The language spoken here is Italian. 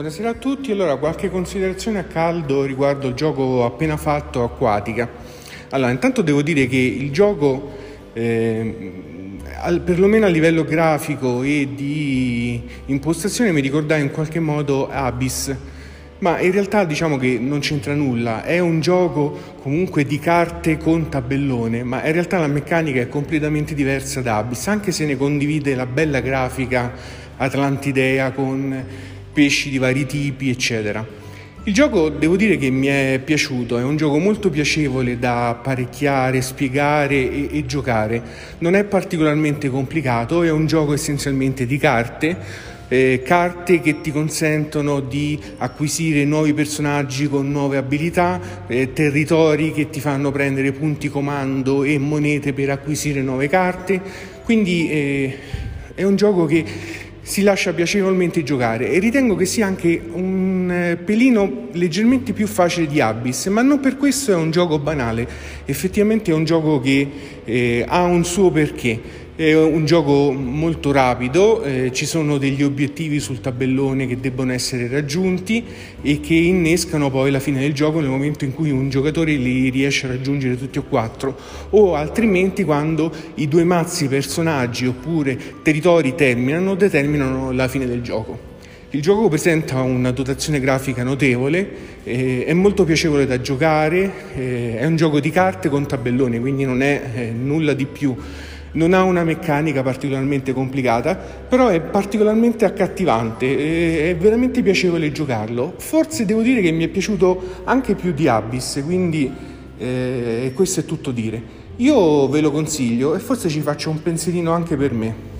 Buonasera a tutti, allora qualche considerazione a caldo riguardo il gioco appena fatto Acquatica. Allora, intanto devo dire che il gioco, eh, al, perlomeno a livello grafico e di impostazione, mi ricordava in qualche modo Abyss, ma in realtà diciamo che non c'entra nulla, è un gioco comunque di carte con tabellone, ma in realtà la meccanica è completamente diversa da Abyss, anche se ne condivide la bella grafica atlantidea con pesci di vari tipi, eccetera. Il gioco devo dire che mi è piaciuto, è un gioco molto piacevole da apparecchiare, spiegare e, e, giocare. Non è particolarmente complicato, è un gioco essenzialmente di carte, eh, carte che ti consentono di acquisire nuovi personaggi con nuove abilità, eh, territori che ti fanno prendere punti comando e monete per acquisire nuove carte. Quindi eh, è un gioco che si lascia piacevolmente giocare e ritengo che sia anche un eh, pelino leggermente più facile di Abyss, ma non per questo è un gioco banale, effettivamente è un gioco che eh, ha un suo perché. È un gioco molto rapido, eh, ci sono degli obiettivi sul tabellone che debbono essere raggiunti e che innescano poi la fine del gioco nel momento in cui un giocatore li riesce a raggiungere tutti o quattro o altrimenti quando i due mazzi personaggi oppure territori terminano, determinano la fine del gioco. Il gioco presenta una dotazione grafica notevole, eh, è molto piacevole da giocare, eh, è un gioco di carte con tabellone, quindi non è eh, nulla di più non ha una meccanica particolarmente complicata, però è particolarmente accattivante, è veramente piacevole giocarlo. Forse devo dire che mi è piaciuto anche più di Abyss, quindi eh, questo è tutto dire. Io ve lo consiglio e forse ci faccio un pensierino anche per me.